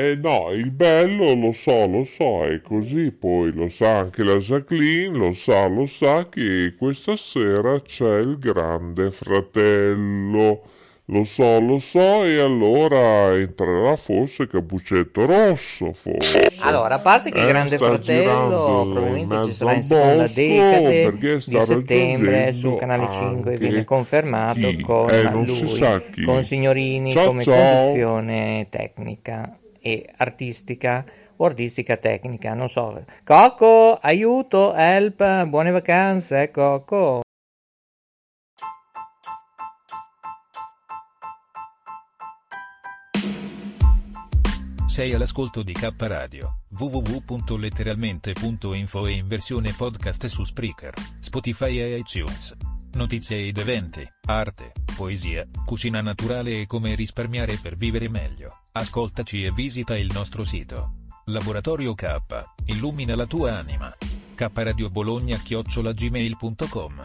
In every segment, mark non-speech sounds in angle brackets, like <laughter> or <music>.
Eh no, il bello lo so, lo so, è così, poi lo sa anche la Jacqueline, lo sa, lo sa che questa sera c'è il grande fratello. Lo so, lo so, e allora entrerà forse Cappuccetto Rosso, forse. Allora, a parte che il Eh, Grande Fratello probabilmente ci sarà in seconda decade di settembre su Canale 5 anche viene confermato chi? con Eh, lui, con Signorini Ciao, come ciao. conduzione tecnica e artistica o artistica tecnica, non so. Coco, aiuto, help, buone vacanze, Coco. Sei all'ascolto di K Radio, www.letteralmente.info e in versione podcast su Spreaker, Spotify e iTunes. Notizie ed eventi, arte, poesia, cucina naturale e come risparmiare per vivere meglio. Ascoltaci e visita il nostro sito. Laboratorio K, illumina la tua anima. K Radio Bologna chiocciolagmail.com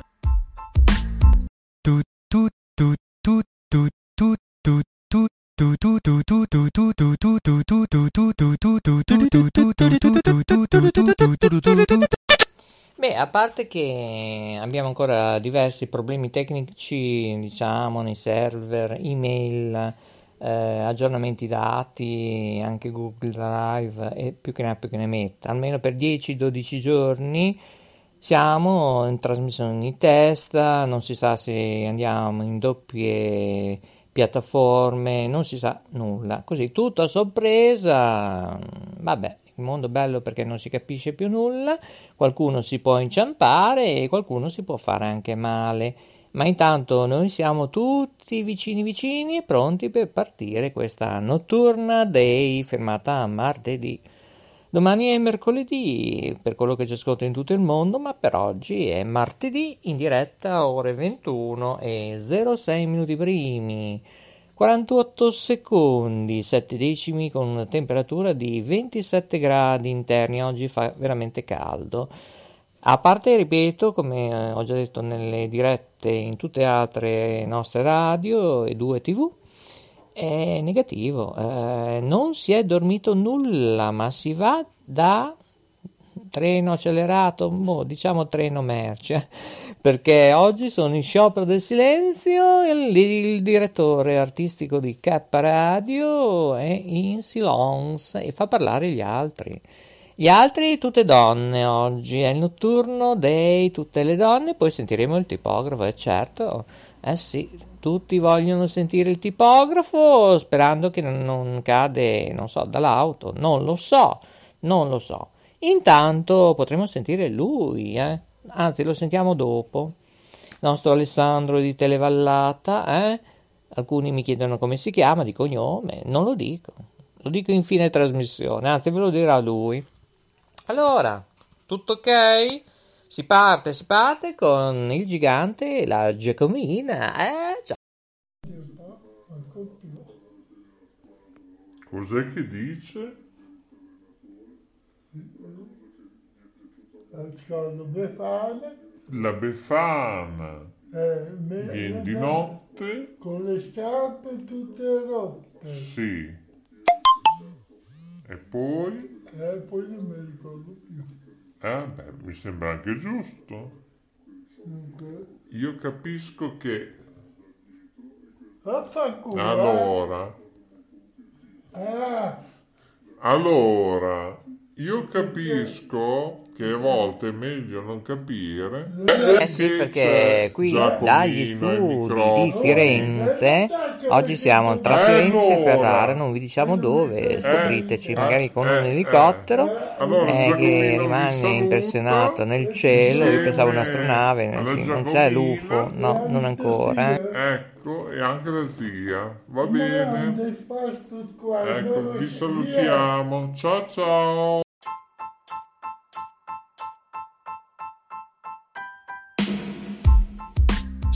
Beh, a parte che abbiamo ancora diversi problemi tecnici, diciamo, nei server, email, eh, aggiornamenti dati, anche Google Drive e più che ne ha più che ne metta, almeno per 10-12 giorni siamo in trasmissione di testa, non si sa se andiamo in doppie piattaforme, non si sa nulla, così tutto a sorpresa, vabbè, il mondo bello perché non si capisce più nulla, qualcuno si può inciampare e qualcuno si può fare anche male, ma intanto noi siamo tutti vicini vicini e pronti per partire questa notturna day firmata martedì. Domani è mercoledì per quello che ci ascolta in tutto il mondo, ma per oggi è martedì in diretta ore 21 e 06 minuti primi. 48 secondi, 7 decimi con una temperatura di 27 gradi interni, oggi fa veramente caldo. A parte, ripeto, come eh, ho già detto nelle dirette in tutte le altre nostre radio e due tv, è negativo, eh, non si è dormito nulla, ma si va da treno accelerato, boh, diciamo treno merce, perché oggi sono in sciopero del silenzio e il, il direttore artistico di K Radio è in silence e fa parlare gli altri. Gli altri tutte donne oggi, è il notturno dei tutte le donne, poi sentiremo il tipografo, è certo, eh sì, tutti vogliono sentire il tipografo sperando che non, non cade, non so, dall'auto, non lo so, non lo so. Intanto potremo sentire lui, eh? anzi lo sentiamo dopo. Il nostro Alessandro di Televallata, eh? alcuni mi chiedono come si chiama, di cognome, non lo dico, lo dico in fine trasmissione, anzi ve lo dirà lui. Allora, tutto ok? Si parte, si parte con il gigante e la Giacomina, eh già. Cos'è che dice? Ascolto Befana, La Befana eh, me- viene di notte? con le scarpe tutte rotte. Sì. E poi? E poi non mi ricordo più. Eh, beh, mi sembra anche giusto. Dunque, Io capisco che vaffanculo. eh. allora, Ah, allora, io capisco che a volte è meglio non capire. Eh sì, perché qui dagli studi di Firenze, oggi siamo tra Firenze e Ferrara, non vi diciamo dove, scopriteci, magari con un elicottero eh, che rimane impressionato nel cielo, io pensavo un'astronave, sì, non c'è l'UFO, no, non ancora. Eh. Ecco, e anche la zia, va bene? Ecco, vi salutiamo, ciao ciao!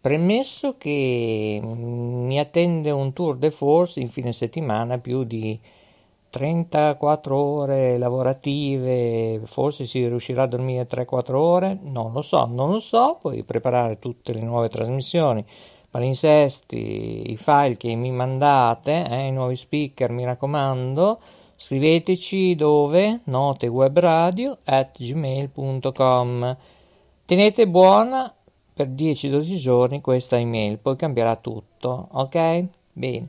premesso che mi attende un tour de force in fine settimana più di 34 ore lavorative, forse si riuscirà a dormire 3-4 ore, non lo so, non lo so, poi preparare tutte le nuove trasmissioni, palinsesti, i file che mi mandate, eh, i nuovi speaker, mi raccomando, scriveteci dove, notewebradio at gmail.com. Tenete buona per 10-12 giorni questa email, poi cambierà tutto, ok? Bene.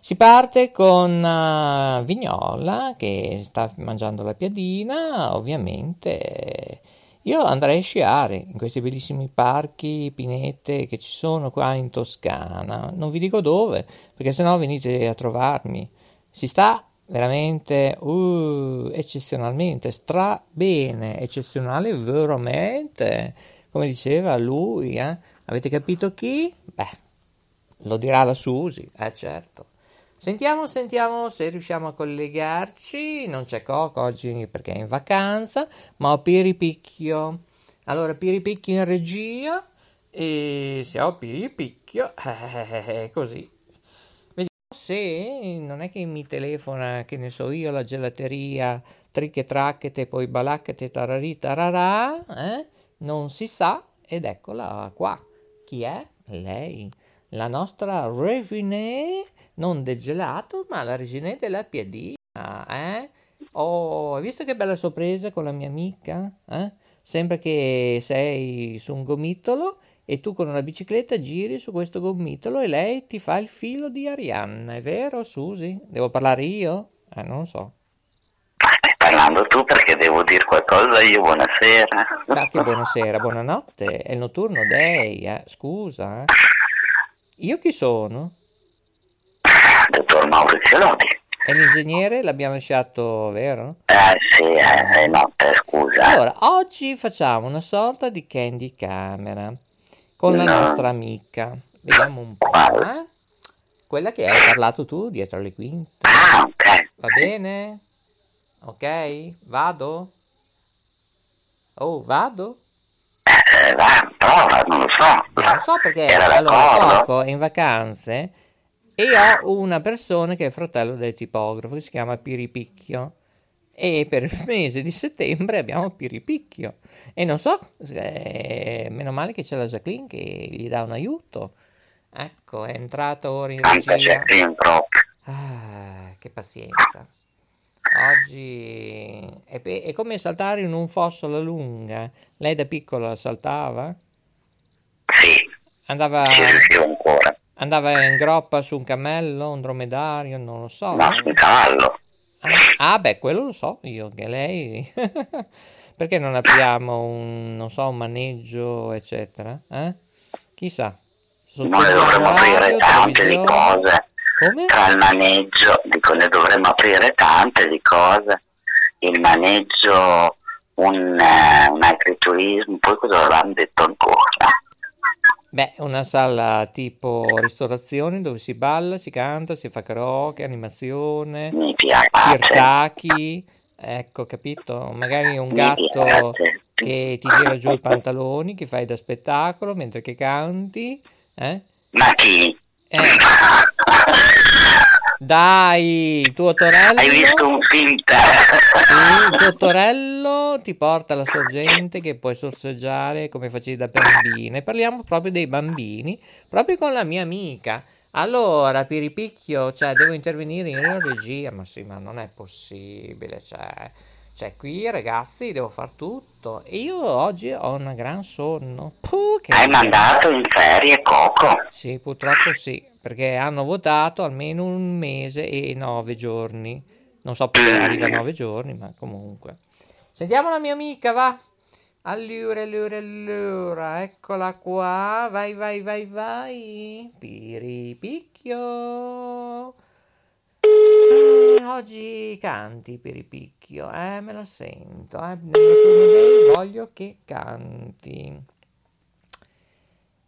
Si parte con uh, Vignola che sta mangiando la piadina, ovviamente. Io andrei a sciare in questi bellissimi parchi, pinete che ci sono qua in Toscana. Non vi dico dove, perché sennò venite a trovarmi. Si sta veramente uh, eccezionalmente, stra bene, eccezionale veramente, come diceva lui, eh? avete capito chi? Beh, lo dirà la Susi, eh certo. Sentiamo, sentiamo se riusciamo a collegarci, non c'è Coco oggi perché è in vacanza, ma ho Piripicchio. Allora, Piripicchio in regia, e se ho Piripicchio, <laughs> eh, così, se non è che mi telefona, che ne so io, la gelateria, tricche tracchete, poi balacchete, tararì, tararà, eh? Non si sa, ed eccola qua. Chi è? Lei, la nostra Regine, non del gelato, ma la Regine della piadina, eh? Oh, hai visto che bella sorpresa con la mia amica? Eh? Sembra che sei su un gomitolo e tu con una bicicletta giri su questo gomitolo e lei ti fa il filo di Arianna, è vero Susi? Devo parlare io? Eh, non so. Parlando tu perché devo dire qualcosa io, buonasera. Che buonasera, buonanotte, è il notturno day, eh. scusa. Eh. Io chi sono? Dottor Maurizio Lodi. E l'ingegnere l'abbiamo lasciato, vero? Eh sì, eh, è notte, scusa. Allora, oggi facciamo una sorta di candy camera con la nostra amica. Vediamo un po', eh? Quella che hai parlato tu dietro le quinte. Ah, ok. Va bene? Ok? Vado? Oh, vado? Eh, va, prova, non lo so. Non lo so perché Era allora è in vacanze e ho una persona che è fratello del tipografo che si chiama Piripicchio e per il mese di settembre abbiamo Piripicchio e non so, eh, meno male che c'è la Jacqueline che gli dà un aiuto. Ecco, è entrata ora in regia. Ah, che pazienza. Oggi è, pe- è come saltare in un fosso alla lunga. Lei da piccola saltava? Sì, Andava, andava in groppa su un cammello, un dromedario, non lo so. Ma un cavallo. Ah, ah, beh, quello lo so io, che lei... <laughs> Perché non apriamo un, non so, un maneggio, eccetera? Eh? Chissà. Noi dovremmo aprire tante cose. Come? Tra il maneggio, dico, ne dovremmo aprire tante di cose. Il maneggio, un, eh, un agriturismo, poi cosa avevamo detto ancora? Beh, una sala tipo ristorazione dove si balla, si canta, si fa karaoke, animazione, Mi piace. ecco, capito? Magari un Mi gatto piace. che ti tira giù i pantaloni, che fai da spettacolo mentre che canti, eh? Ma chi? Eh, dai, tuo torello. Hai visto un film? Sì, il tuo torello ti porta alla sorgente che puoi sorseggiare come facevi da bambina. E parliamo proprio dei bambini, proprio con la mia amica. Allora, Piripicchio, cioè, devo intervenire in regia, ma sì, ma non è possibile, cioè, cioè, qui ragazzi devo far tutto e io oggi ho una gran sonno. Puh, che Hai mandato in ferie Coco? Sì, purtroppo sì, perché hanno votato almeno un mese e nove giorni. Non so perché arriva nove giorni, ma comunque. Sentiamo la mia amica, va. Allora, allora, allora, eccola qua. Vai, vai, vai, vai. Piripicchio. Oggi canti, Piripicchio, eh, me la sento, eh. Nel turno day voglio che canti.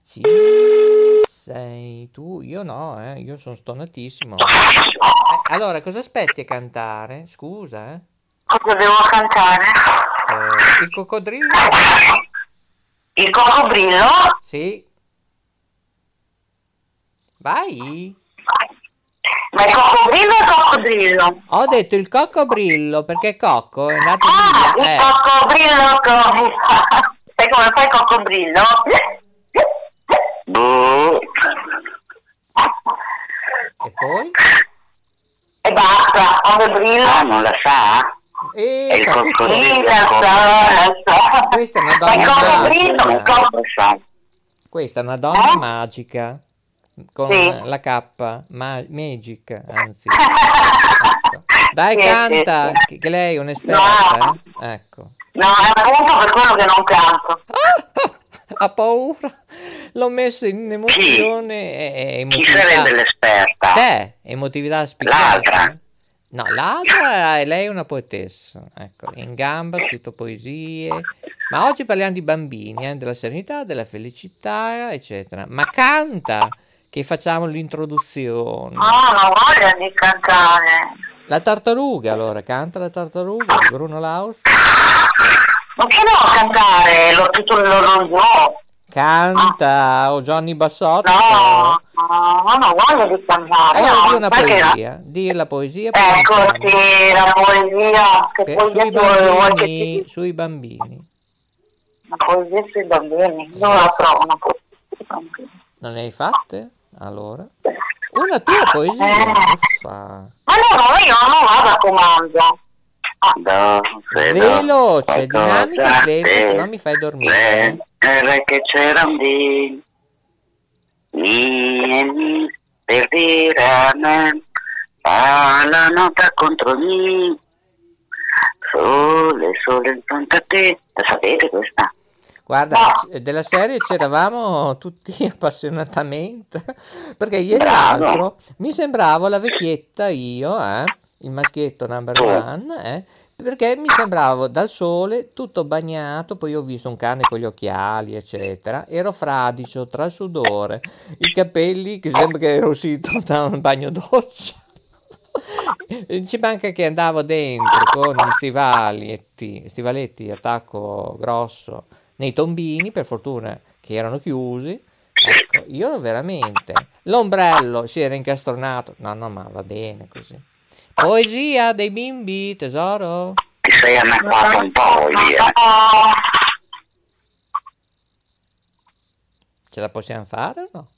Ci sei tu? Io no, eh, io sono stonatissimo. Eh, allora, cosa aspetti a cantare? Scusa, eh. Cosa devo cantare? Eh, il coccodrillo? Il coccodrillo? Sì. Vai. Ma il coccodrillo o il coccodrillo? Ho detto il coccobrillo perché Cocco è andato Ah, via. il Eh, coccodrillo <laughs> come Sai come fa il coccodrillo? Boh. e poi? E basta, come brilla? Ah, non la sa? E È il coccodrillo. Sì, la so, la so. Questa è una Ma il donna coccodrillo, magica. il coccodrillo. Questa è una donna Eh? magica con Sì. la K, ma- magic, anzi. Ecco. <laughs> Dai, Sì, canta, sì, che lei è un'esperta, eh? Ecco. No, è appunto per quello che non canto. <laughs> ha paura. L'ho messo in emozione e, e Chi emotività. sarebbe l'esperta? Te, emotività spiccata. L'altra. No, l'altra è lei una poetessa, ecco, in gamba, ha scritto poesie, ma oggi parliamo di bambini, eh, della serenità, della felicità, eccetera. Ma canta, che facciamo l'introduzione. No, non voglio di cantare. La tartaruga, allora, canta la tartaruga, di Bruno Laus. Ma che devo cantare? L'ho tutto lo, lo, no. Canta, o Johnny Bassotto. No, no, no, non voglio di cantare. Allora, di no, una perché la- poesia, di la poesia. Ecco, cantiamo. sì, la poesia, che Per- poesia sui che bambini, ti... sui bambini. Una poesia sui bambini, dove la trovo una poesia sui bambini? Non ne hai fatte? Allora? Una tua poesia, Eh. no, io non vado a comando. Veloce, dinamica, se no mi fai dormire. Era che c'era un dì, mi per dire a me, fa la nota contro me, sole, sole intanto a te. La sapete questa? Guarda, No. della serie c'eravamo tutti <laughs> appassionatamente, perché ieri l'altro mi sembravo la vecchietta io, eh, il maschietto number one, eh, perché mi sembravo dal sole tutto bagnato, poi ho visto un cane con gli occhiali, eccetera, ero fradicio tra il sudore, i capelli che sembra che ero uscito <laughs> da un bagno doccia. <laughs> Ci manca che andavo dentro con gli stivaletti, stivaletti a tacco grosso nei tombini, per fortuna che erano chiusi. Ecco, io veramente. L'ombrello si era incastronato. No, no, ma va bene così. Poesia dei bimbi, tesoro. Ti sei annacquato un po', vuol dire. Ce la possiamo fare o no?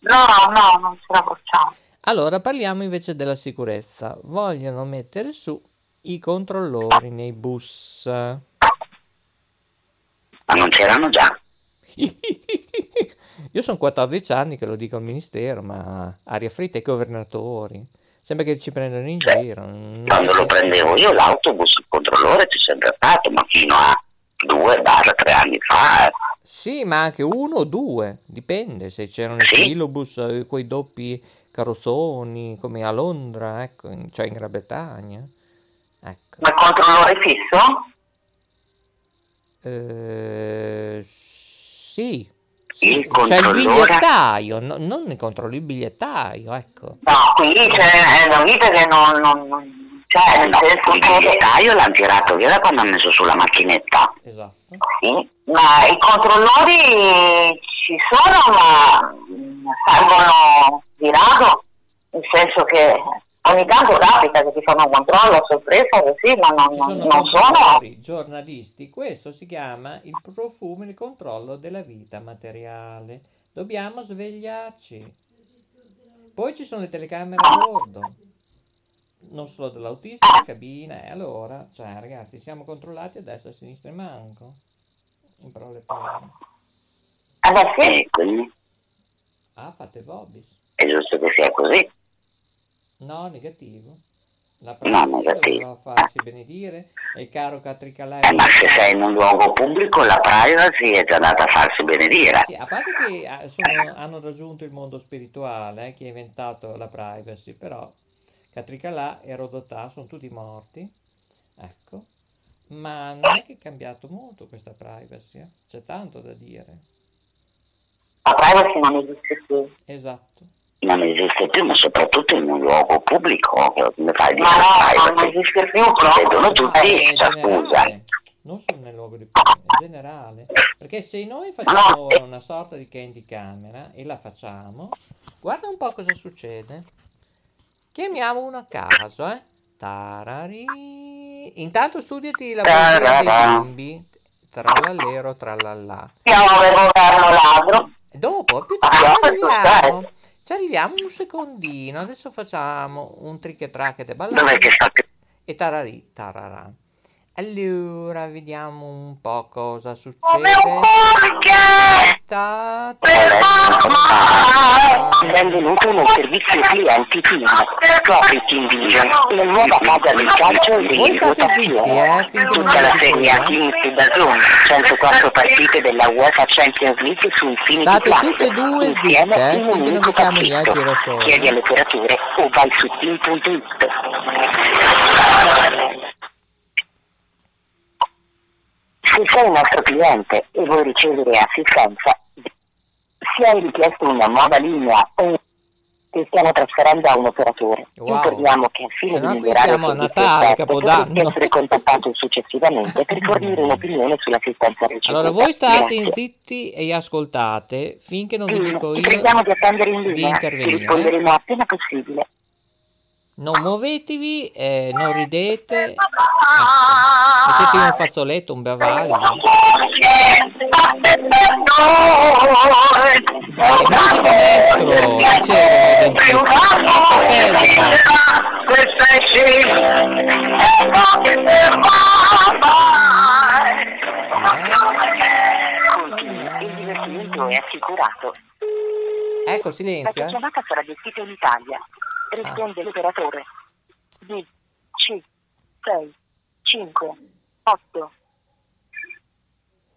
No, no, non ce la facciamo. Allora parliamo invece della sicurezza. Vogliono mettere su i controllori nei bus. Ma non c'erano già? <laughs> Io sono 14 anni che lo dico al ministero, ma aria fritta ai governatori. Sembra che ci prendono in giro. non Quando lo prendevo io l'autobus, il controllore c'è sempre stato, ma fino a due, barra, tre anni fa. eh. Sì, ma anche uno o due, dipende se c'erano i Sì. filobus, eh, quei doppi carrozzoni come a Londra, ecco, cioè in Gran Bretagna. Ecco. Ma il controllore fisso? Eh, sì, Il cioè il controllore? bigliettaio, no- non ne controlli il bigliettaio, ecco. No, qui c'è è da vita che non, non, non cioè nel senso il bigliettaio l'hanno tirato via da quando ha messo sulla macchinetta. Esatto. Sì, ma i controllori ci sono, ma salgono di rado, nel senso che ogni tanto capita che ti fanno un controllo a sorpresa così, ma non, sono non sono... giornalisti, questo si chiama il profumo, il controllo della vita materiale. Dobbiamo svegliarci. Poi ci sono le telecamere a bordo, non solo dell'autista, la cabina, e allora, cioè ragazzi, siamo controllati a destra, a sinistra e manco. In parole povere. Beh sì, quindi Ah, fate vobis. è giusto che sia così. No, negativo. La No, privacy negativo. doveva farsi benedire e il caro Catricalà Eh, ma se sei in un luogo pubblico la privacy è già andata a farsi benedire. Sì, a parte che ah, sono- hanno raggiunto il mondo spirituale, eh, chi ha inventato la privacy, però Catricalà e Rodotà sono tutti morti, ecco, ma non è che è cambiato molto questa privacy, eh. C'è tanto da dire, La privacy non esiste più. esatto. Non esiste più, ma soprattutto in un luogo pubblico. Come fai dire Ma no, non esiste più proprio. vedono No, tutti, è cioè, scusa. non solo nel luogo di pubblico, è generale, perché se noi facciamo ora una sorta di candy camera e la facciamo, guarda un po' cosa succede. Chiamiamo uno a caso, eh. Tarari. Intanto studiati la poesia dei bimbi. Trallallero, trallallà. Del governo ladro. Dopo, più tardi, no. Ci arriviamo un secondino. Adesso facciamo un trick e track e Dov'è ballare che sta? e tararì, tararà. Allora, vediamo un po' cosa Come succede. un cuore Ta-. Benvenuto nel servizio clienti team. Scopri Team Vision, la nuova casa del calcio e zitti, votazioni. eh, Tutta la serie A. Team da Zoom, 104 partite della UEFA Champions League su Infinity State Plus. tutte e due Insieme zitte, eh, in un unico pacchetto. Chiedi all'operatore o vai su team.it. Se sei un nostro cliente e vuoi ricevere assistenza, se hai richiesto una nuova linea o ti stiamo trasferendo a un operatore, Wow. informiamo che al fine no di migliorare il a Natale, Capodanno. potresti essere contattato successivamente per fornire un'opinione sull'assistenza ricevuta. Allora, voi state Grazie. zitti e ascoltate finché non vi dico Ti io di attendere in linea, intervenire. risponderemo appena possibile. Non muovetevi, eh, non ridete. Ecco. Mettetevi un fazzoletto, un bavaglio. E dicevo, Il divertimento è assicurato. Ecco, La silenzio. eh. chiamata sarà gestita in Italia. Risponde l'operatore. D, C, 6, 5, 8.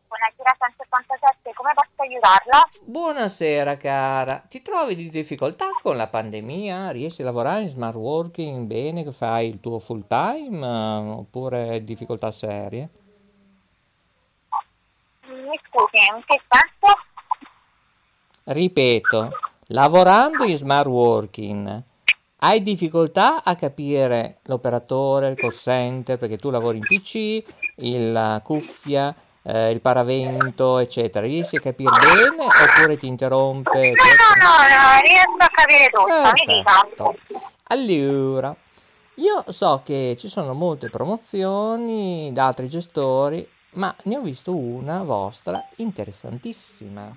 Buonasera 177, come posso aiutarla? Buonasera cara, ti trovi di difficoltà con la pandemia? Riesci a lavorare in smart working bene, che fai il tuo full time eh, oppure difficoltà serie? Mi scusi, in che senso? Ripeto, lavorando in smart working, hai difficoltà a capire l'operatore, il call center, perché tu lavori in PC, la cuffia, eh, il paravento, eccetera. Riesci a capire bene oppure ti interrompe? No, no, no, riesco a capire tutto. Perfetto. Allora, io so che ci sono molte promozioni da altri gestori, ma ne ho visto una vostra interessantissima,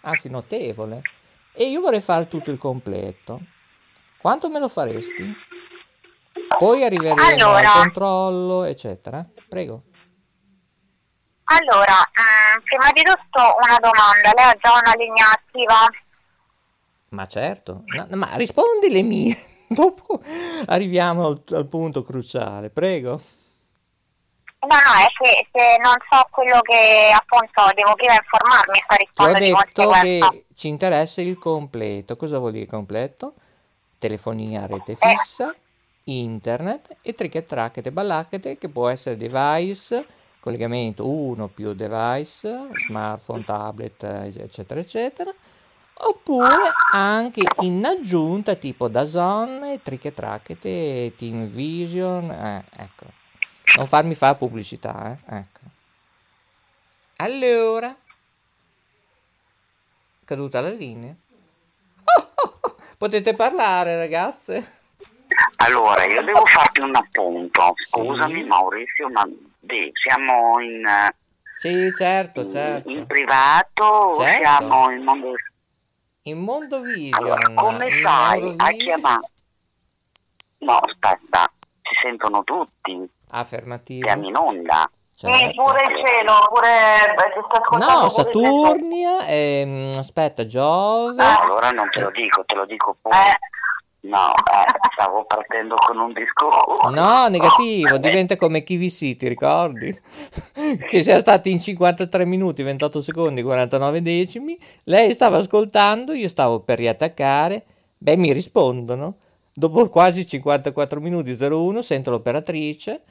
anzi notevole, e io vorrei fare tutto il completo. Quanto me lo faresti? Poi arriveremo Allora. al controllo, eccetera. Prego. Allora, mm, prima di tutto una domanda, lei ha già una linea attiva? Ma certo, No, ma rispondi le mie. <laughs> Dopo arriviamo al, al punto cruciale, prego. No, no, è che se non so quello che appunto devo prima informarmi e poi Ti ho di detto che ci interessa il completo. Cosa vuol dire completo? Telefonia a rete fissa, internet e trick tracket e ballacchete che può essere device, collegamento uno più device, smartphone, tablet, eh, eccetera, eccetera. Oppure anche in aggiunta tipo DAZN, trick tracket e Team Vision. eh, ecco. Non farmi fare pubblicità, eh. Ecco. Allora, caduta la linea. Potete parlare, ragazze? Allora, io devo <laughs> farti un appunto. Sì. Scusami Maurizio, ma di- siamo in, Sì, certo, certo. in privato Certo. siamo in mondo... In Mondo Vision, Allora, come in fai a chiamare? No, aspetta, ci sentono tutti, Affermativo. siamo in onda. Certo. Sì, pure il cielo, pure ti No, Saturnia, ehm, aspetta, Giove. No, allora non te lo dico, te lo dico pure. Eh. No, eh, stavo partendo con un discorso. No, negativo, diventa come Kiwi City, ricordi? Che sia stati in 53 minuti, 28 secondi, 49 decimi. Lei stava ascoltando, io stavo per riattaccare. Beh, mi rispondono. Dopo quasi 54 minuti 01 sento l'operatrice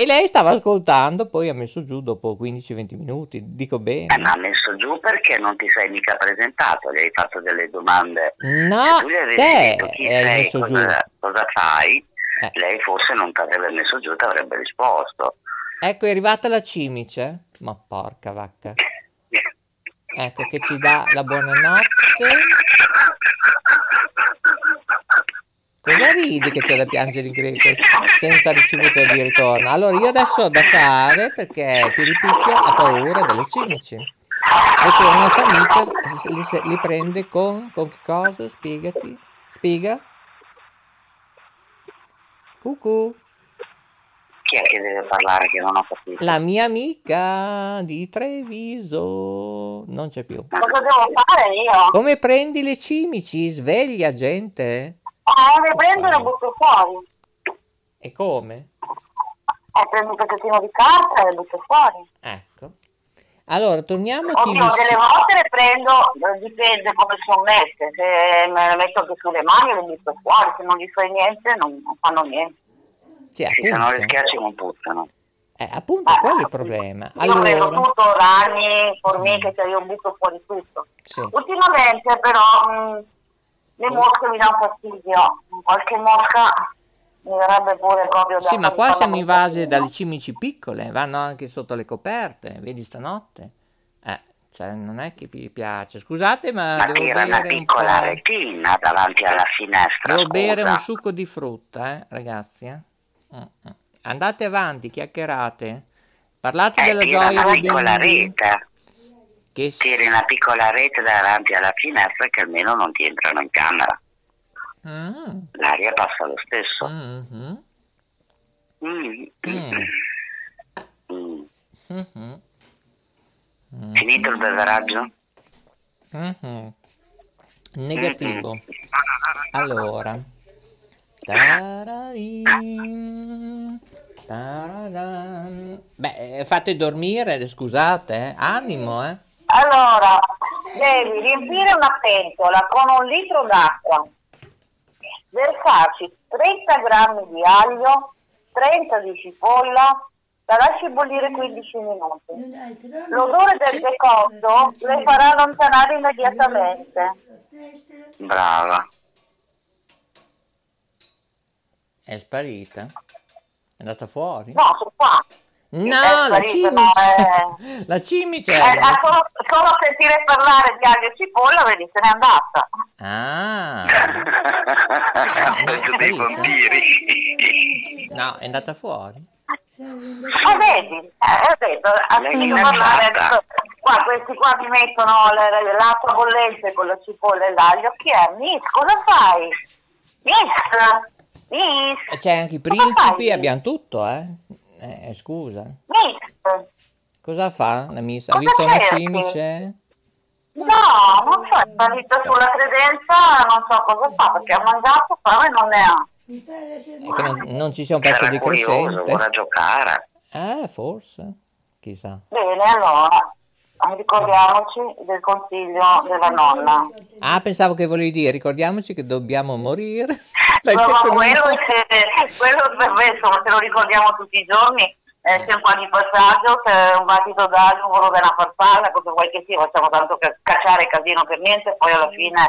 e lei stava ascoltando, poi ha messo giù dopo 15-20 minuti. Dico Eh, bene. ma ha messo giù perché non ti sei mica presentato, gli hai fatto delle domande. No, Se tu gli avessi te detto chi hai sei, messo giù. cosa, cosa fai, Eh. lei forse non ti avrebbe messo giù, ti avrebbe risposto. Ecco, è arrivata la cimice. Ma porca vacca. Ecco che ci dà la buonanotte. Cosa ridi che c'è da piangere in greco senza ricevuta di ritorno? Allora io adesso ho da fare perché Piripicchio ha paura delle cimici. Invece la nostra amica li, se- li prende con, con che cosa? Spiegati. Spiega. Cucù. Chi è che deve parlare che non ho capito? La mia amica di Treviso non c'è più. Cosa devo fare io? Come prendi le cimici? Sveglia, gente. Eh, le prendo e le butto fuori. E come? Eh, prendo un pezzettino di carta e le butto fuori. Ecco. Allora, torniamo a chi Oddio, delle volte le prendo, eh, dipende come sono messe. Se me le metto anche sulle mani le butto fuori, se non gli fai niente non, non fanno niente. Sì, Sì, se non le appunto. schiacci non puzzano. Eh, appunto, quello è il problema. Io prendo Allora, tutto, ragni, formiche, cioè io butto fuori tutto. sì. Ultimamente però mh, le mosche mi danno fastidio. Qualche mosca mi verrebbe pure proprio da Sì, ma qua siamo via. dalle cimici piccole, vanno anche sotto le coperte, vedi stanotte? Eh, cioè, non è che vi piace. Scusate, ma Ma devo tira una un piccola po'... retina davanti alla finestra, Devo bere un scusa. succo di frutta, eh, ragazzi. eh. Mm, mm. Andate avanti, chiacchierate. Parlate Eh, della gioia una dei piccola rete. Che Tiri una piccola rete davanti alla finestra che almeno non ti entrano in camera. Mm, L'aria passa lo stesso. mhm, Mm. Mm. Mm. mhm, mm, Finito il beveraggio? mhm. Negativo. Mm-mm. Allora. Tararin, tararan. Beh, fate dormire, scusate, eh. Animo, eh. Allora, devi riempire una pentola con un litro d'acqua, versarci 30 grammi di aglio, 30 di cipolla, la lasci bollire 15 minuti. L'odore del decotto le farà allontanare immediatamente. Brava. È sparita? È andata fuori? No, sono qua. No, è la cimice. no, La cimice. Eh, solo, solo a sentire parlare di aglio e cipolla, vedi, se n'è andata. Ah, <laughs> Peggio dei vampiri. no, è andata fuori. Ma vedi, eh, ho detto, a è parlare adesso, qua, questi qua mi mettono l'acqua bollente con la cipolla e l'aglio. Chi è? Miss, cosa fai? Miss, Miss, C'è anche i principi, abbiamo tutto, eh. Eh, scusa. Miss. Cosa fa la miss? Ha visto una cimice? No, non so, è salita sulla credenza, non so cosa fa, perché ha mangiato, fame non ne ha. È che non, non ci sia un pezzo di curioso, crescente. vuole giocare. Eh, forse. Chissà. Bene, allora, ricordiamoci del consiglio della nonna. Ah, pensavo che volevi dire, ricordiamoci che dobbiamo morire. <laughs> No, ma quello, se, quello per me, insomma, se lo ricordiamo tutti i giorni, eh, c'è un po' di passaggio, c'è un battito d'aglio, un volo della farfalla, cosa vuoi che sia, facciamo tanto ca- cacciare casino per niente, poi alla fine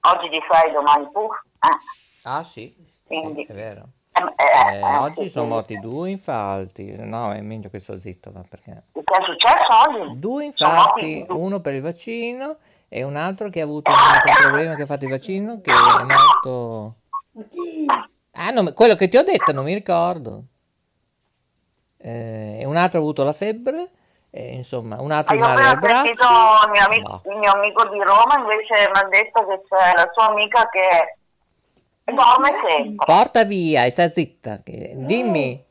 oggi di sai, domani puff. Eh, Ah, sì, sì, Quindi- è vero. Eh, eh, Eh, eh, oggi sono morti due infatti. No, è meglio che sto zitto, va, perché... Che è successo oggi? Due infatti, uno per il vaccino e un altro che ha avuto un altro <laughs> problema che ha fatto il vaccino, che è morto Ma chi? Ah, no, quello che ti ho detto non mi ricordo. Eh, e un altro ha avuto la febbre, e, insomma, un altro Ah, il Io male appena al braccio. sentito il mio, amico, No. il mio amico di Roma invece mi ha detto che c'è la sua amica che dorme sempre. Porta via e sta zitta. che- Dimmi.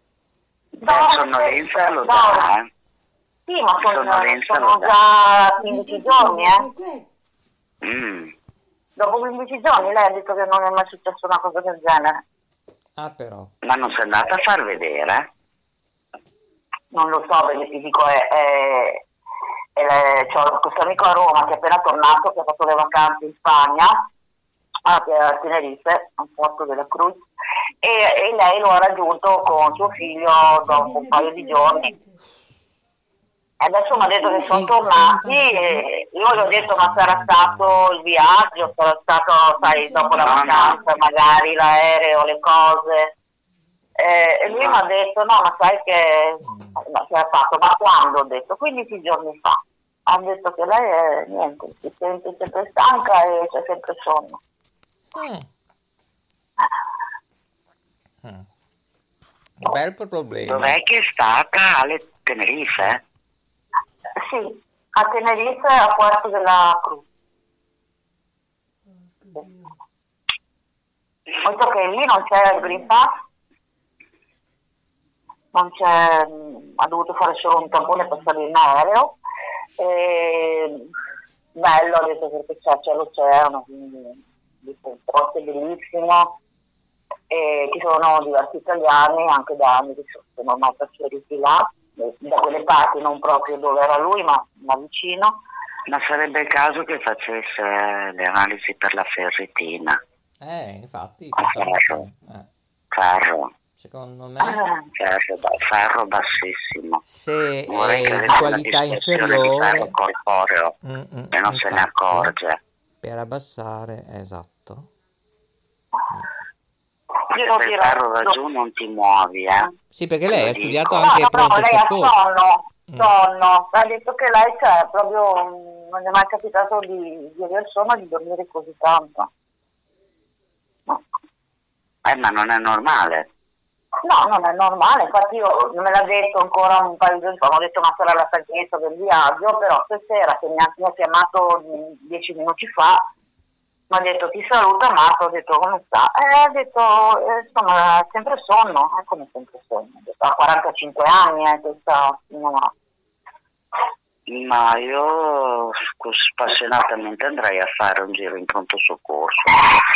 Dorme sonnolenza lo dà, eh. Sì, ma sono, sono già 15 giorni, eh. Mm. Dopo 15 giorni lei ha detto che non è mai successa una cosa del genere. Ah, però. Ma non sei andata a far vedere? Non lo so perché ti dico, è, è, è- c'ho questo amico a Roma che è appena tornato, che ha fatto le vacanze in Spagna, a, a Tenerife, a Porto della Cruz, e, e lei lo ha raggiunto con suo figlio dopo un paio di giorni. E adesso mi ha detto che sono tornati e io gli ho detto ma sarà stato il viaggio, sarà stato, sai, dopo la vacanza, magari l'aereo, le cose. Eh, e lui mi ha detto no, ma sai che no, si era fatto, ma quando? Ho detto 15 giorni fa. Ha detto che lei è niente, si sente sempre stanca e c'è sempre sonno. Mm. Mm. Bel problema. Dov'è che è stata? Alle Tenerife? Sì, a Tenerife a Puerto della Cruz. Ho detto che lì non c'è il Green Pass, non c'è, ha dovuto fare solo un tampone per salire in aereo. E, bello, ha detto perché c'è, c'è l'oceano, quindi posto è bellissimo. E ci sono diversi italiani anche da anni che sono- ormai trasferiti là, da quelle parti, non proprio dove era lui, ma, ma vicino. Ma sarebbe il caso che facesse le analisi per la ferritina. Eh, infatti, che- eh, Ferro, secondo me, Ah, ferro, ferro bassissimo. se Vorrei è di qualità di inferiore, ferro corporeo Mm, mm, e non se ne infatti, accorge. Per abbassare, esatto. Io Se il dirò- ferro va giù non ti muovi, eh. Sì, perché lei ha studiato No, anche no, no, pronto lei ha soccorso. sonno, Mm. sonno. Ha detto che lei c'è proprio, mh, non gli è mai capitato di, di aver sonno e di dormire così tanto. No. Eh, ma non è normale. No, non è normale, infatti io me l'ha detto ancora un paio di giorni fa, ho detto ma sarà la stanchezza del viaggio, però stasera che mi ha, mi ha chiamato dieci minuti fa, mi ha detto ti saluta Marco, ho detto come sta? E ha detto eh, insomma sempre sonno, eh, come sempre sonno, ha detto, ha 45 anni eh, questa signora. Ma io spassionatamente andrei a fare un giro in pronto soccorso.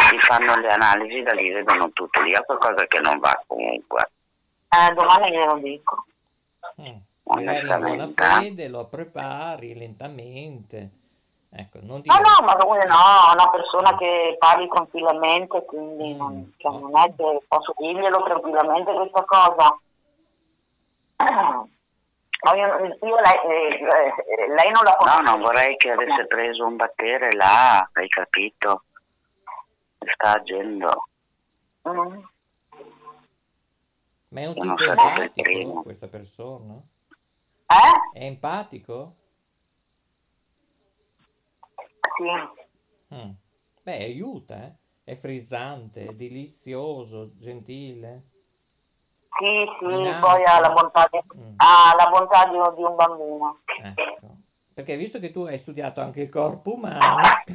Ti fanno le analisi, da lì vedono tutto. Lì è qualcosa che non va comunque. Eh, domani glielo dico. Mm. Magari in buona fede lo prepari lentamente. Ecco, non ti No, no, ma lui no, è una persona che parli tranquillamente, quindi non, cioè, non è che posso dirglielo tranquillamente questa cosa. <clears throat> Ma io, io lei, eh, lei non la No, conosce. non vorrei che avesse preso un battere là, hai capito? Sta agendo. Mm. Ma è un tipo empatico questa persona? Eh? È empatico? Sì. Mm. Beh, aiuta, eh? È frizzante, è delizioso, gentile. Sì, sì, Dinamico. poi ha la bontà di, Mm. ha la bontà di, di un bambino. Ecco. Perché visto che tu hai studiato anche il corpo umano, <coughs>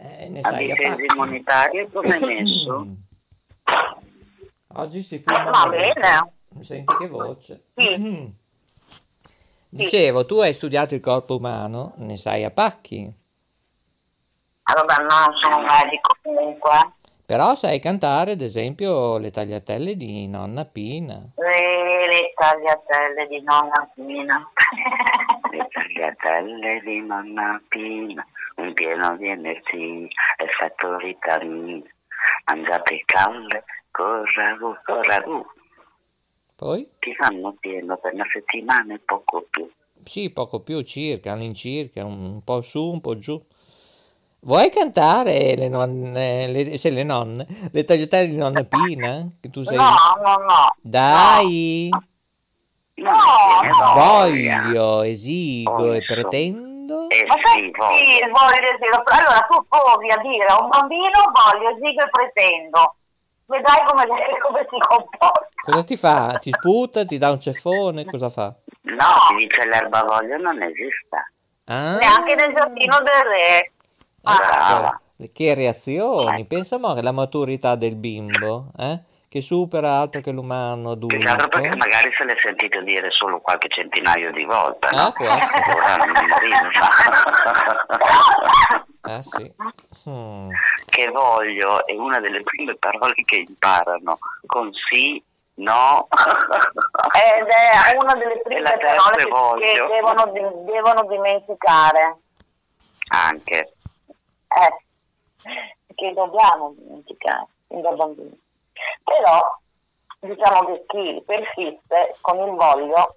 eh, ne A sai difesa immunitaria come hai messo? <coughs> Oggi si filma Va molto. bene. Senti che voce. Sì. Dicevo, tu hai studiato il corpo umano, ne sai a pacchi, Ah, vabbè, non sono un medico comunque. Però sai cantare, ad esempio, le tagliatelle di nonna Pina. Le, le tagliatelle di nonna Pina. <laughs> Le tagliatelle di nonna Pina, un pieno di energia, effetto vitamina, mangiate calde, con ragù, con ragù. Poi? Ti fanno pieno per una settimana e poco più. Sì, poco più circa, all'incirca, un po' su, un po' giù. Vuoi cantare le nonne, le, se le nonne, le tagliatelle di nonna Pina? Che tu sei... No, no, no. Dai! No, no. Voglio, esigo e pretendo... Eh Ma sì, sai, voglio. sì, voglio dire, allora tu provi a dire a un bambino voglio, esigo e pretendo. vedrai come, <laughs> come si comporta. Cosa ti fa? Ti sputa, ti dà un ceffone, cosa fa? No, ti dice l'erbavoglio non esiste. Ah, Neanche nel giardino del re. Ecco, Brava. che reazioni, pensa mo che la maturità del bimbo, eh? Che supera altro che l'umano Più che altro adulto. perché magari se l'è sentito dire solo qualche centinaio di volte, no? Ah, essere. Ora non <laughs> Ah sì. Hmm. che voglio è una delle prime parole che imparano con sì, no. <laughs> Ed è una delle prime parole che, che devono, devono dimenticare. Anche. Eh, che dobbiamo dimenticare fin da bambini. Però diciamo che chi persiste con il voglio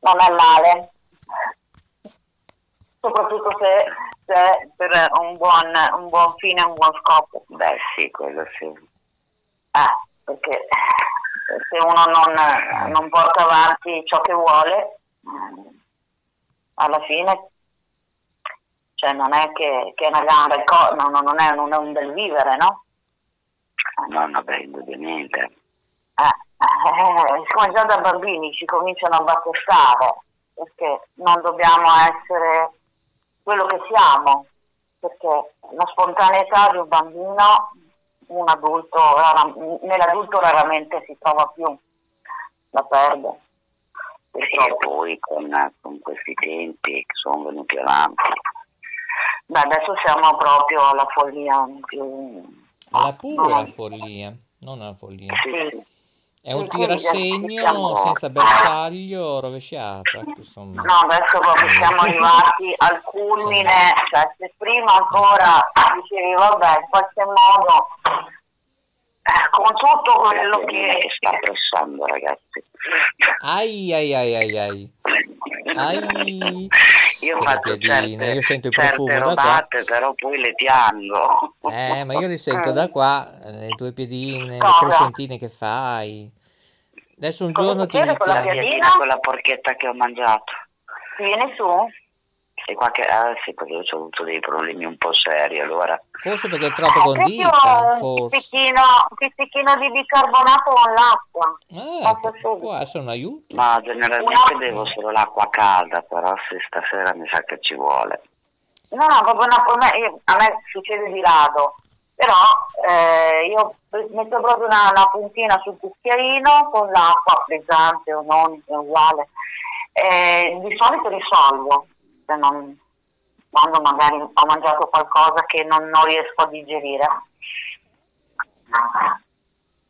non è male, soprattutto se, se per un buon, un buon fine, un buon scopo. Beh sì, quello sì. Eh, perché se uno non, non porta avanti ciò che vuole, alla fine cioè non è che, che è una cosa, no, no, non, è, non è un bel vivere, no? No, vabbè, indubbiamente. Eh, eh, siccome già da bambini ci cominciano a battezzare, perché non dobbiamo essere quello che siamo, perché la spontaneità di un bambino, un adulto, nell'adulto raramente si trova più, la perde. E poi con, con questi tempi che sono venuti avanti. Beh, adesso siamo proprio alla follia più... Alla pura no. follia, non alla follia. Sì. È un quindi tirassegno siamo- senza bersaglio rovesciata, insomma. No, adesso proprio siamo arrivati al culmine, cioè se prima ancora dicevi vabbè in qualche modo con tutto quello che sta pressando, ragazzi. Ai ai ai ai ai. Ai. Io faccio certe, io sento il profumo da qua. robate, però poi le piango. Eh, ma io li sento da qua, eh, le tue piedine, le Cosa? crescentine che fai. Adesso un Cosa giorno ti con la piadina? Con la porchetta che ho mangiato. Ti viene su? E qualche... Ah sì, perché ho avuto dei problemi un po' seri, allora... Forse perché è troppo proprio condita, un pizzichino, un pizzichino di bicarbonato con l'acqua. Eh, subito. può essere un aiuto. Ma generalmente bevo solo l'acqua calda, però se stasera mi sa che ci vuole. No, no, proprio una, a, me, io- a me succede di rado, però eh, io metto proprio una, una puntina sul cucchiaino con l'acqua frizzante o non, è uguale. Eh, di solito risolvo, se non, quando magari ho mangiato qualcosa che non, non riesco a digerire.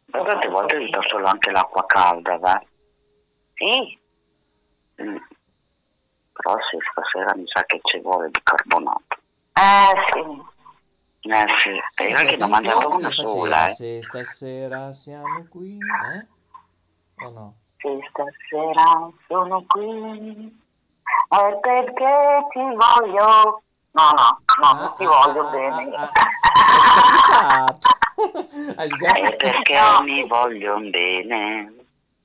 Ma tante volte uso solo anche l'acqua calda, va? Sì, Mm. Però sì, stasera mi sa che ci vuole bicarbonato. eh sì. Eh sì, e io anche ne ho mangiato una sola, eh. Se stasera siamo qui, eh? O no? Se stasera sono qui è perché ti voglio. No, no, no, non ti voglio bene. ah, ah. <laughs> E sgamato? perché No. mi voglio bene.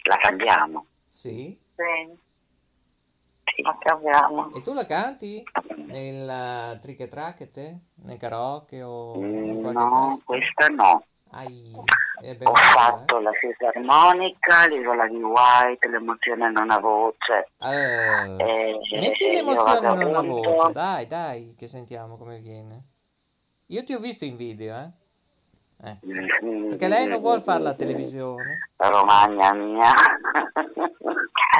La cambiamo. Sì? Sì, la cambiamo. E tu la canti? Nel uh, trick e track te? Nel karaoke o in Mm, qualche No, festa? questa no. Ai, è ben Ho bella, fatto la fisarmonica, l'isola di White, l'emozione non ha voce. eh. Eh, Metti io l'emozione una vagabondo. voce, dai, dai, che sentiamo come viene. Io ti ho visto in video, eh? Eh. Perché lei non vuole fare la televisione. Romagna mia. <laughs>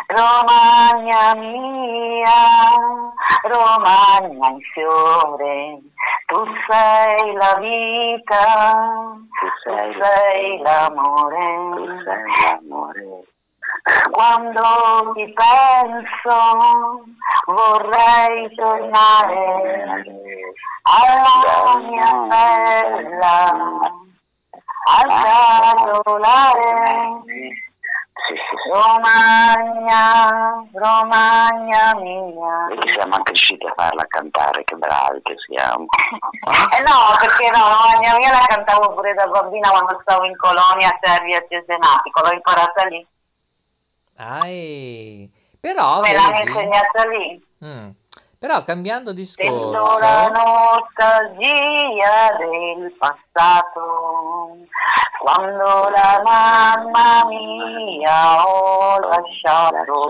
Romagna mia, Romagna in fiore, tu sei la vita, Tu tu sei, sei tu l'amore. sei l'amore. Quando ti penso vorrei tornare alla mia bella, al calolare. Sì, sì, sì. Romagna, Romagna mia. Vedi, siamo anche riusciti a farla cantare, che bravi che siamo. Eh no, perché no, Romagna mia la cantavo pure da bambina quando stavo in colonia Servia Cesenatico, l'ho imparata lì, Ai. Però, me l'hanno insegnata lì. Mm. Però cambiando Sento la discorso, nostalgia del passato, Quando la mamma mia ho lasciato,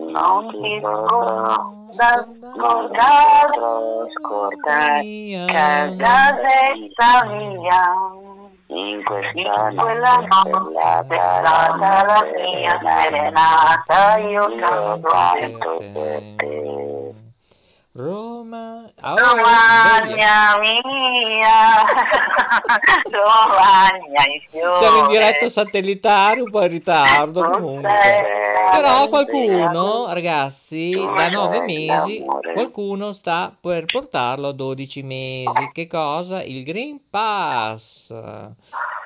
non ti scorda, scordare, scordare casetta mia. In questa In quella notte stata la mia serenata, io canto per te. Roma. Romagna mia, <laughs> Romagna in fiore. Siamo in diretta satellitare, un po' in ritardo comunque. Però qualcuno, ragazzi, da nove mesi, qualcuno sta per portarlo a 12 mesi. Che cosa? Il Green Pass.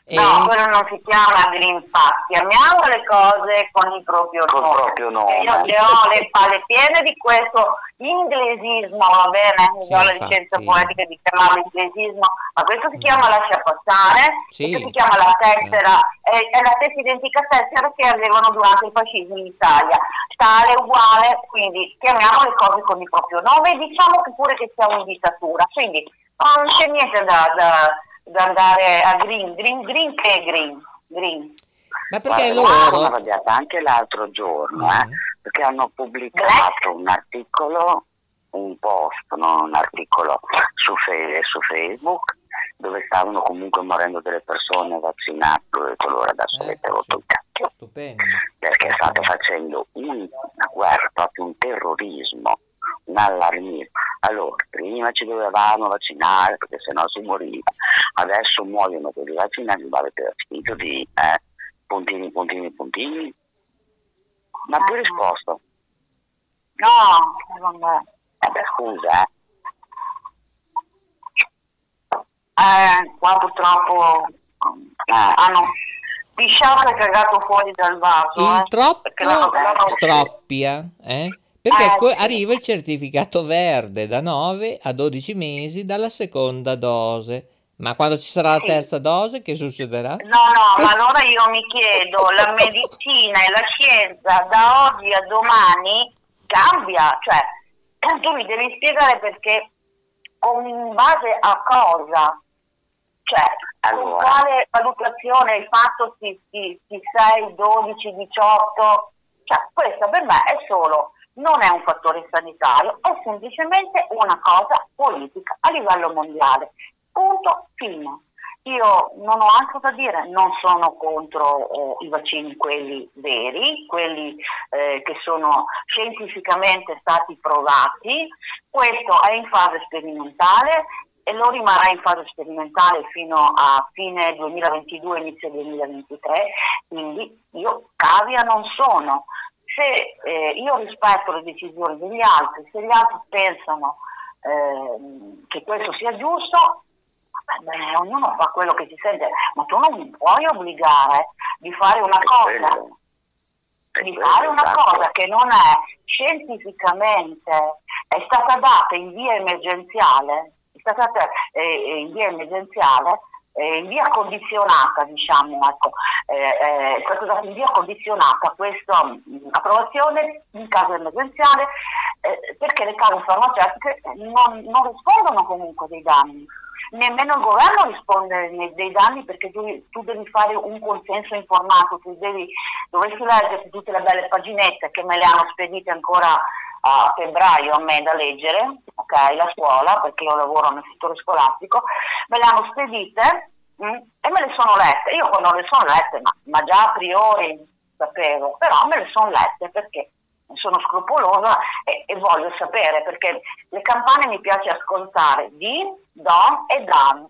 E No, quello non si chiama Green Pass, chiamiamo le cose con il proprio Col nome. proprio nome. Io ne ho le palle piene di questo inglesismo, va bene? Sì, do la infatti. licenza poetica di chiamarlo inglesismo, ma questo si chiama lascia passare, Sì. questo si chiama la tessera, è, è la stessa identica tessera che avevano durante il fascismo in Italia, tale uguale, quindi chiamiamo le cose con il proprio nome e diciamo che pure che siamo in dittatura, quindi non c'è niente da, da- da andare a green, green, green che è green, green. Ma perché Guarda, loro... arrabbiata anche l'altro giorno, eh, Mm. perché hanno pubblicato un articolo, un post, non un articolo su, Fe- su Facebook, dove stavano comunque morendo delle persone vaccinate, ho detto loro adesso Eh, avete rotto il cacchio, Stupendo. perché state facendo un- una guerra, proprio un terrorismo, un allarmismo. Allora, prima ci dovevamo vaccinare perché sennò si moriva, adesso muoiono quelli vaccinati, ma avete finito di eh, puntini, puntini, puntini. Ma più Ah. risposto. No, vabbè. Eh beh, scusa, eh. Eh, qua purtroppo eh, hanno pisciato e cagato fuori dal vaso. Il eh, troppo l'hanno- stroppia, eh? Perché Eh, que- sì. arriva il certificato verde da 9 a 12 mesi dalla seconda dose. Ma quando ci sarà la Sì. terza dose, che succederà? No, no, ma allora io mi chiedo, la medicina e la scienza da oggi a domani cambia, cioè tu mi devi spiegare perché con in base a cosa, cioè con Allora. quale valutazione il fatto si, si, si 6, 12, 18, cioè questa per me è solo, non è un fattore sanitario, è semplicemente una cosa politica a livello mondiale. Punto, fine. Io non ho altro da dire, non sono contro eh, i vaccini, quelli veri, quelli eh, che sono scientificamente stati provati. Questo è in fase sperimentale e lo rimarrà in fase sperimentale fino a fine 2022, inizio 2023, quindi io cavia non sono. Se eh, io rispetto le decisioni degli altri, se gli altri pensano ehm, che questo sia giusto, Beh, ognuno fa quello che si sente, ma tu non mi puoi obbligare di fare una È cosa, quello. È di quello, fare una esatto. cosa che non è scientificamente, è stata data in via emergenziale, è stata data eh, in via emergenziale, eh, in via condizionata, diciamo, ecco, eh, eh, data in via condizionata questa mh, approvazione in caso emergenziale eh, perché le case farmaceutiche non, non rispondono comunque dei danni. Nemmeno il governo risponde dei danni perché tu, tu devi fare un consenso informato, tu devi, dovresti leggere tutte le belle paginette che me le hanno spedite ancora a febbraio a me da leggere, ok, la scuola, perché io lavoro nel settore scolastico, me le hanno spedite mm, e me le sono lette. Io quando le sono lette, ma, ma già a priori sapevo, però me le sono lette perché sono scrupolosa e, e voglio sapere perché le campane mi piace ascoltare din, don e dan.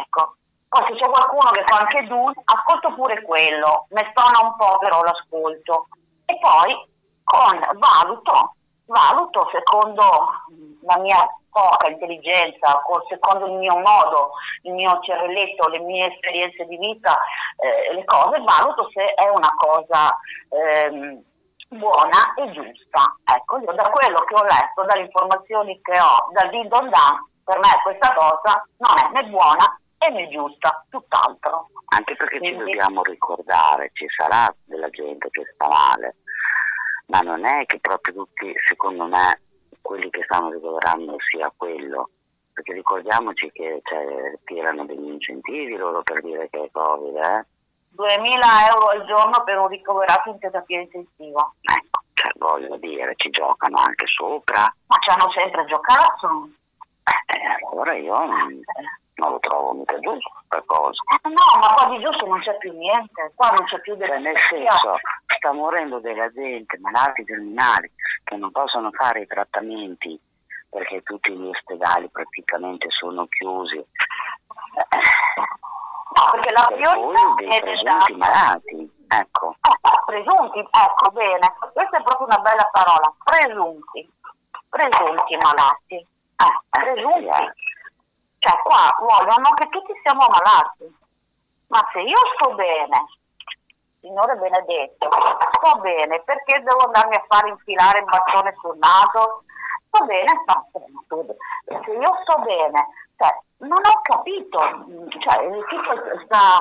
Ecco. Poi se c'è qualcuno che fa anche dun, ascolto pure quello, mi stona un po' però l'ascolto. E poi con valuto, valuto secondo la mia poca intelligenza, secondo il mio modo, il mio cervelletto, le mie esperienze di vita, eh, le cose, valuto se è una cosa ehm, buona e giusta. Ecco, io da quello che ho letto, dalle informazioni che ho, dal din don dan, per me questa cosa non è né buona e né giusta, tutt'altro. Anche perché ci Quindi- dobbiamo ricordare, ci sarà della gente che sta male, ma non è che proprio tutti, secondo me, quelli che stanno ricoverando sia quello. perché ricordiamoci che cioè, tirano degli incentivi loro per dire che è Covid, eh? 2000 euro al giorno per un ricoverato in terapia intensiva. Ecco, cioè, voglio dire, ci giocano anche sopra. Ma ci hanno sempre giocato. Eh, allora io non, non lo trovo mica giusto questa cosa. Eh, no, ma qua di giusto non c'è più niente, qua non c'è più Cioè, del nel senso, sta morendo della gente, malati terminali, che non possono fare i trattamenti perché tutti gli ospedali praticamente sono chiusi. No, perché la Per priorità dei è presunti malati, ecco. Eh, presunti, ecco bene, questa è proprio una bella parola, presunti, presunti malati, eh, presunti, cioè qua vogliono che tutti siamo malati, ma se io sto bene, Signore benedetto, sto bene, perché devo andarmi a fare infilare il bastone sul naso? Sto bene, bene, se io sto bene, cioè, non ho capito, cioè, sta,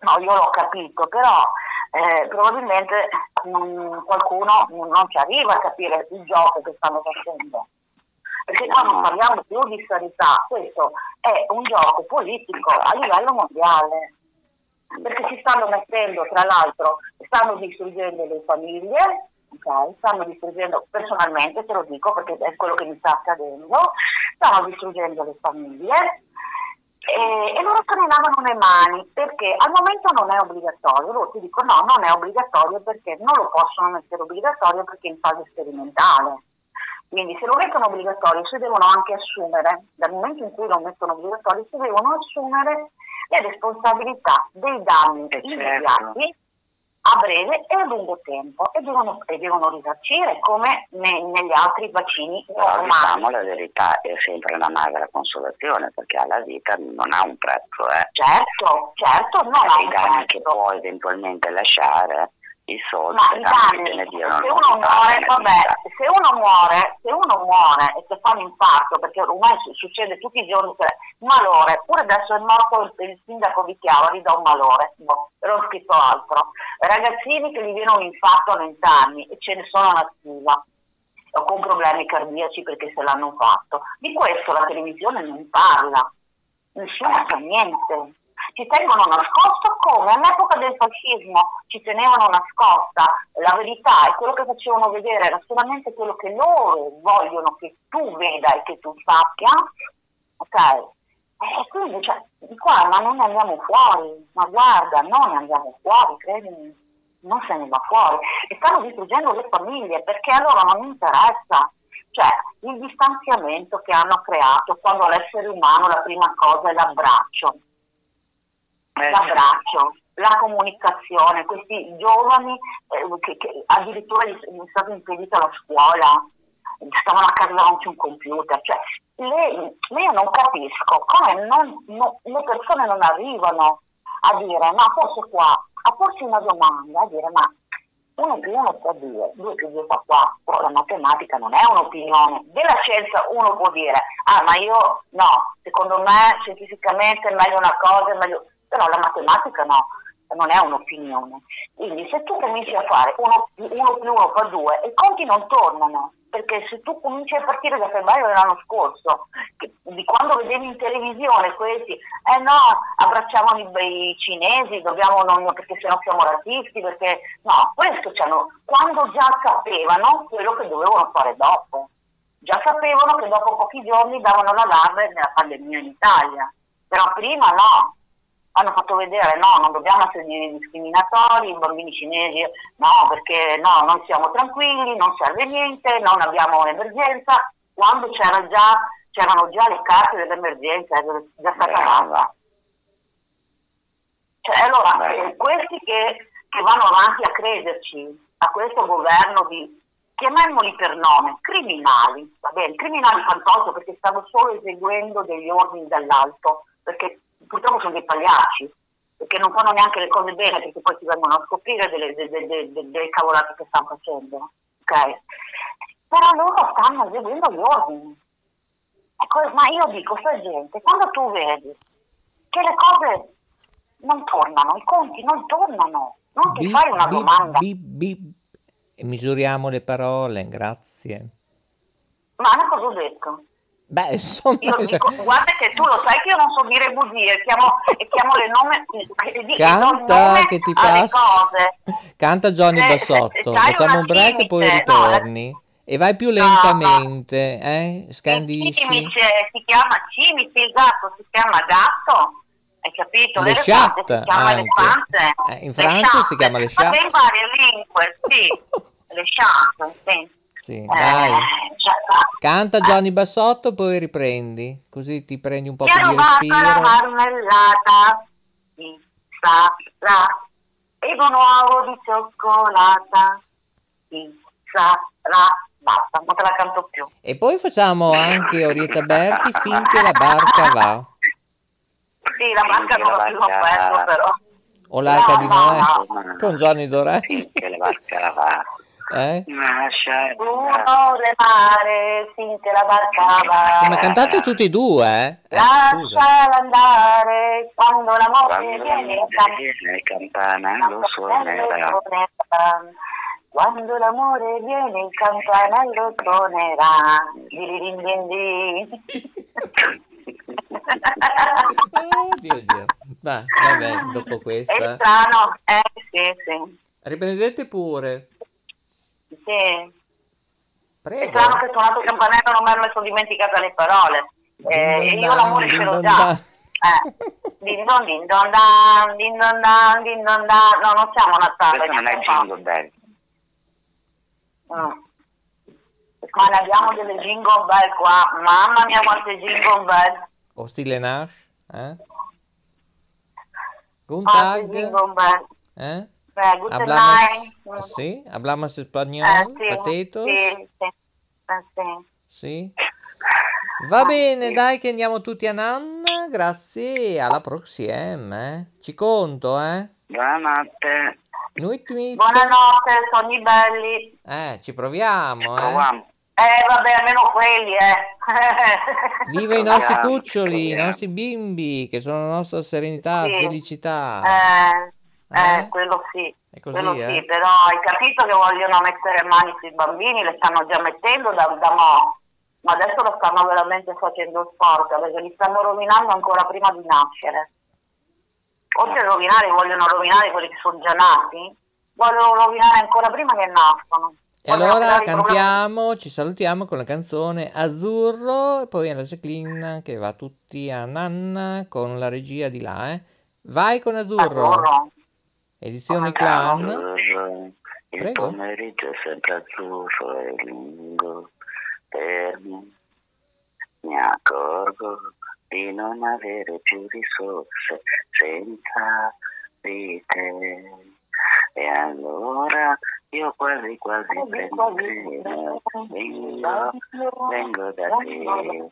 no, io l'ho capito, però eh, probabilmente non- qualcuno non ci arriva a capire il gioco che stanno facendo. Perché qua non parliamo più di sanità, questo è un gioco politico a livello mondiale. Perché si stanno mettendo, tra l'altro, stanno distruggendo le famiglie, ok? stanno distruggendo, personalmente te lo dico perché è quello che mi sta accadendo, stanno distruggendo le famiglie, e, e loro se ne lavano le mani perché al momento non è obbligatorio. Loro ti dicono no, non è obbligatorio perché non lo possono mettere obbligatorio perché è in fase sperimentale. Quindi se lo mettono obbligatorio si devono anche assumere, dal momento in cui lo mettono obbligatorio, si devono assumere le responsabilità dei danni Eh, certo. immediati a breve e a lungo tempo e devono, e devono risarcire come ne- negli altri vaccini Però normali. diciamo la verità, è sempre una magra consolazione perché alla vita non ha un prezzo, eh. Certo, certo, non ha I un danni che prezzo. può eventualmente lasciare, i soldi, Ma danni, se uno muore, vabbè, se uno muore, se uno muore e se fa un infarto, perché ormai su- succede tutti i giorni, cioè, un malore, pure adesso è morto il, il sindaco di Chiavari da un malore, boh, però ho scritto altro. Ragazzini che gli viene un infarto a 20 anni e ce ne sono una stiva, o con problemi cardiaci perché se l'hanno fatto. Di questo la televisione non parla, nessuno sa niente. Ci tengono nascosto come all'epoca del fascismo ci tenevano nascosta la verità e quello che facevano vedere era solamente quello che loro vogliono che tu veda e che tu sappia, ok? E quindi cioè, di qua ma non andiamo fuori, ma guarda, non andiamo fuori, credimi, non se ne va fuori. E stanno distruggendo le famiglie perché a loro non interessa. Cioè, il distanziamento che hanno creato quando all'essere umano la prima cosa è l'abbraccio Eh, l'abbraccio, la comunicazione, questi giovani eh, che, che addirittura gli gli è stata impedita la scuola, stavano a casa davanti a un computer, cioè le- io non capisco come non- no- le persone non arrivano a dire ma forse qua, a porsi una domanda, a dire ma uno più uno fa due, due più due fa quattro, la matematica non è un'opinione, della scienza uno può dire ah ma io no, secondo me scientificamente è meglio una cosa, è meglio però la matematica no, non è un'opinione. Quindi se tu cominci a fare uno, uno più uno fa due, i conti non tornano, perché se tu cominci a partire da febbraio dell'anno scorso, che- di quando vedevi in televisione questi, eh no, abbracciavano i, i cinesi, dobbiamo non, perché sennò siamo razzisti, perché no, questo c'hanno, quando già sapevano quello che dovevano fare dopo. Già sapevano che dopo pochi giorni davano l'allarme nella pandemia in Italia, però prima no, hanno fatto vedere no, non dobbiamo essere discriminatori, i bambini cinesi no, perché no, non siamo tranquilli, non serve niente, non abbiamo un'emergenza, quando c'era già, c'erano già le carte dell'emergenza, era già stata data. brava. Cioè, allora, Beh. eh, questi che, che vanno avanti a crederci a questo governo di, chiamiamoli per nome, criminali, va bene, criminali fantozzi perché stanno solo eseguendo degli ordini dall'alto, perché purtroppo sono dei pagliacci, perché non fanno neanche le cose bene perché poi si vengono a scoprire delle, delle, delle- delle- cavolate che stanno facendo, ok? Però loro stanno eseguendo gli ordini. Ecco, ma io dico, sta gente, quando tu vedi che le cose non tornano, i conti non tornano, non ti Bi- fai una bi- domanda. bi- bi- e misuriamo le parole, grazie. Ma una cosa ho detto? Beh, insomma, Io cioè, dico, guarda che tu lo sai che io non so dire bugie, chiamo, e chiamo le nome, canta nome che ti passa. Canta Johnny se- Bassotto. Facciamo un break e poi chimice, no, ritorni. E vai più No, lentamente, eh? Il Scandisci. cimice si chiama cimice, il gatto si chiama gatto, hai capito? Le chat si chiama elefante. Eh, in Francia si chiama le chat. in varie lingue, sì. <laughs> Le chat, sì. Sì, Eh, dai. cioè, Canta Johnny Bassotto, poi riprendi. Così ti prendi un po' più di rubato la respiro. marmellata, chi sarà? Ed un uovo di cioccolata, chi sarà? Basta, non te la canto più. E poi facciamo anche Orietta Berti finché la barca va. Sì, la barca non l'ho più offerto però. O l'arca di No, Noè no, no. con Johnny Dorelli. Finché la barca va. Eh? Lascia Uno remare finché la barca va. Ma cantate tutti e due, eh? Eh, scusa. Lasciala andare quando l'amore Quando viene viene campana lo suonerà. Quando l'amore viene in campana lo suonerà. Oh, Dio, Dio. Va, vabbè, dopo È questa. strano, eh sì, sì. Riprendete pure. Sì. È Prego. strano che suonato il campanello non mi ero messo dimenticata le parole. Eh, e io l'amore ce l'ho già. Eh. Din don din don dan, din don dan, din don dan. No, non siamo a Natale. Questo non è jingle bell. Mm. Ma ne abbiamo delle jingle bell qua. Mamma mia quante jingle bell. O stile Nash, eh? Guten Quante Tag, jingle bell. eh? Eh, guten Hablamos, night. Sì? Hablamos Eh, español, sì, potatoes, sì, sì. Eh, sì. sì? <laughs> Va bene, dai che andiamo tutti a Nanna, grazie, alla prossima, eh? Ci conto, eh? Buonanotte. Nuit nuit. Buonanotte, sogni belli. Eh, ci proviamo, eh? Proviamo. Eh, vabbè, almeno quelli, eh. <laughs> Viva i nostri cuccioli, i nostri bimbi, che sono la nostra serenità, Sì. felicità. Eh, eh, Eh? quello sì. Così, quello eh? sì, però hai capito che vogliono mettere mani sui bambini, le stanno già mettendo da, da mo', ma adesso lo stanno veramente facendo sporca perché li stanno rovinando ancora prima di nascere. Oltre a rovinare, vogliono rovinare quelli che sono già nati, vogliono rovinare ancora prima che nascono. E Vogliono allora cantiamo, ci salutiamo con la canzone Azzurro poi alla Jacqueline che va tutti a Nanna con la regia di là, eh. Vai con Azzurro, Azzurro. Edizione Come clan. Azzurro, il Prego. pomeriggio è sempre azzurro e lungo per me. Mi accorgo di non avere più risorse senza di te. E allora io quasi quasi prendo treno, vengo, vengo da te.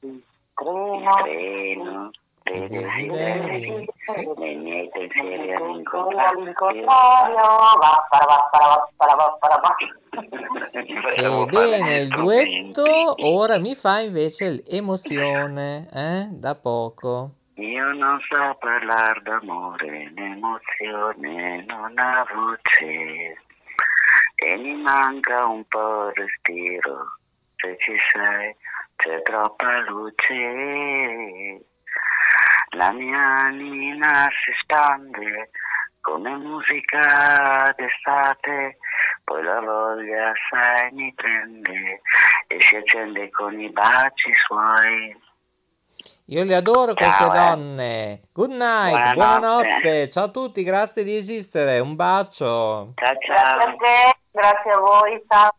Il treno desideri, nei miei pensieri all'incontrario. Ebbene, il duetto ora mi fa invece l'emozione, eh, da poco. Io non so parlare d'amore, né emozione, non ha voce. E mi manca un po' il respiro. Se ci sei, c'è troppa luce. La mia anima si spande come musica d'estate. Poi la voglia, sai, mi prende e si accende con i baci suoi. Io le adoro queste Ciao, eh. donne. Good night, Buonanotte. buonanotte. Ciao a tutti, grazie di esistere. Un bacio. Ciao Grazie a ciao. te, grazie a voi, ciao.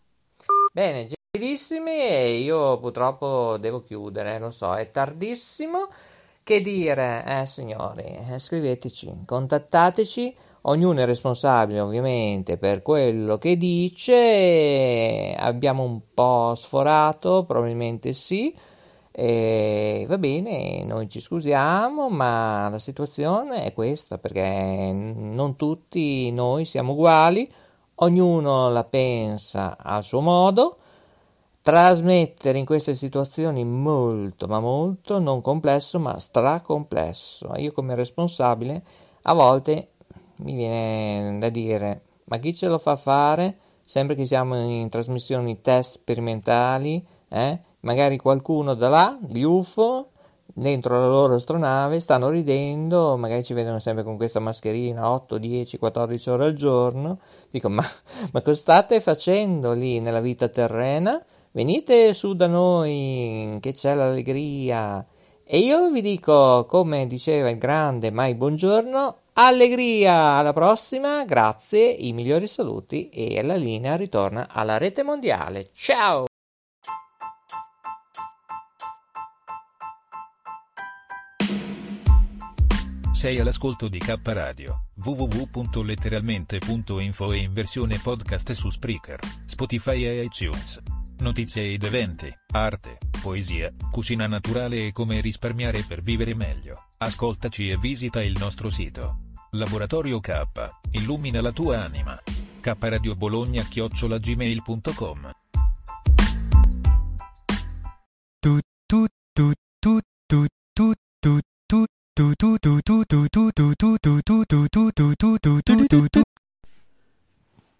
Bene, gentilissimi, e io purtroppo devo chiudere, lo so, è tardissimo. Che dire, eh signori, eh, scriveteci, contattateci, ognuno è responsabile ovviamente per quello che dice, abbiamo un po' sforato, probabilmente sì, e va bene, noi ci scusiamo, ma la situazione è questa, perché non tutti noi siamo uguali, ognuno la pensa a suo modo. Trasmettere in queste situazioni molto, ma molto, non complesso, ma stracomplesso. Io come responsabile a volte mi viene da dire, ma chi ce lo fa fare? Sempre che siamo in trasmissioni test sperimentali, eh? magari qualcuno da là, gli UFO, dentro la loro astronave, stanno ridendo, magari ci vedono sempre con questa mascherina 8, 10, 14 ore al giorno. Dico, ma, ma cosa state facendo lì nella vita terrena? Venite su da noi, che c'è l'allegria. E io vi dico, come diceva il grande Mai Buongiorno, allegria! Alla prossima, grazie, i migliori saluti e la linea ritorna alla rete mondiale. Ciao! Sei all'ascolto di K Radio, www.letteralmente.info e in versione podcast su Spreaker, Spotify e iTunes. Notizie ed eventi, arte, poesia, cucina naturale e come risparmiare per vivere meglio. Ascoltaci e visita il nostro sito. Laboratorio K, illumina la tua anima. K Radio Bologna chiocciolagmail.com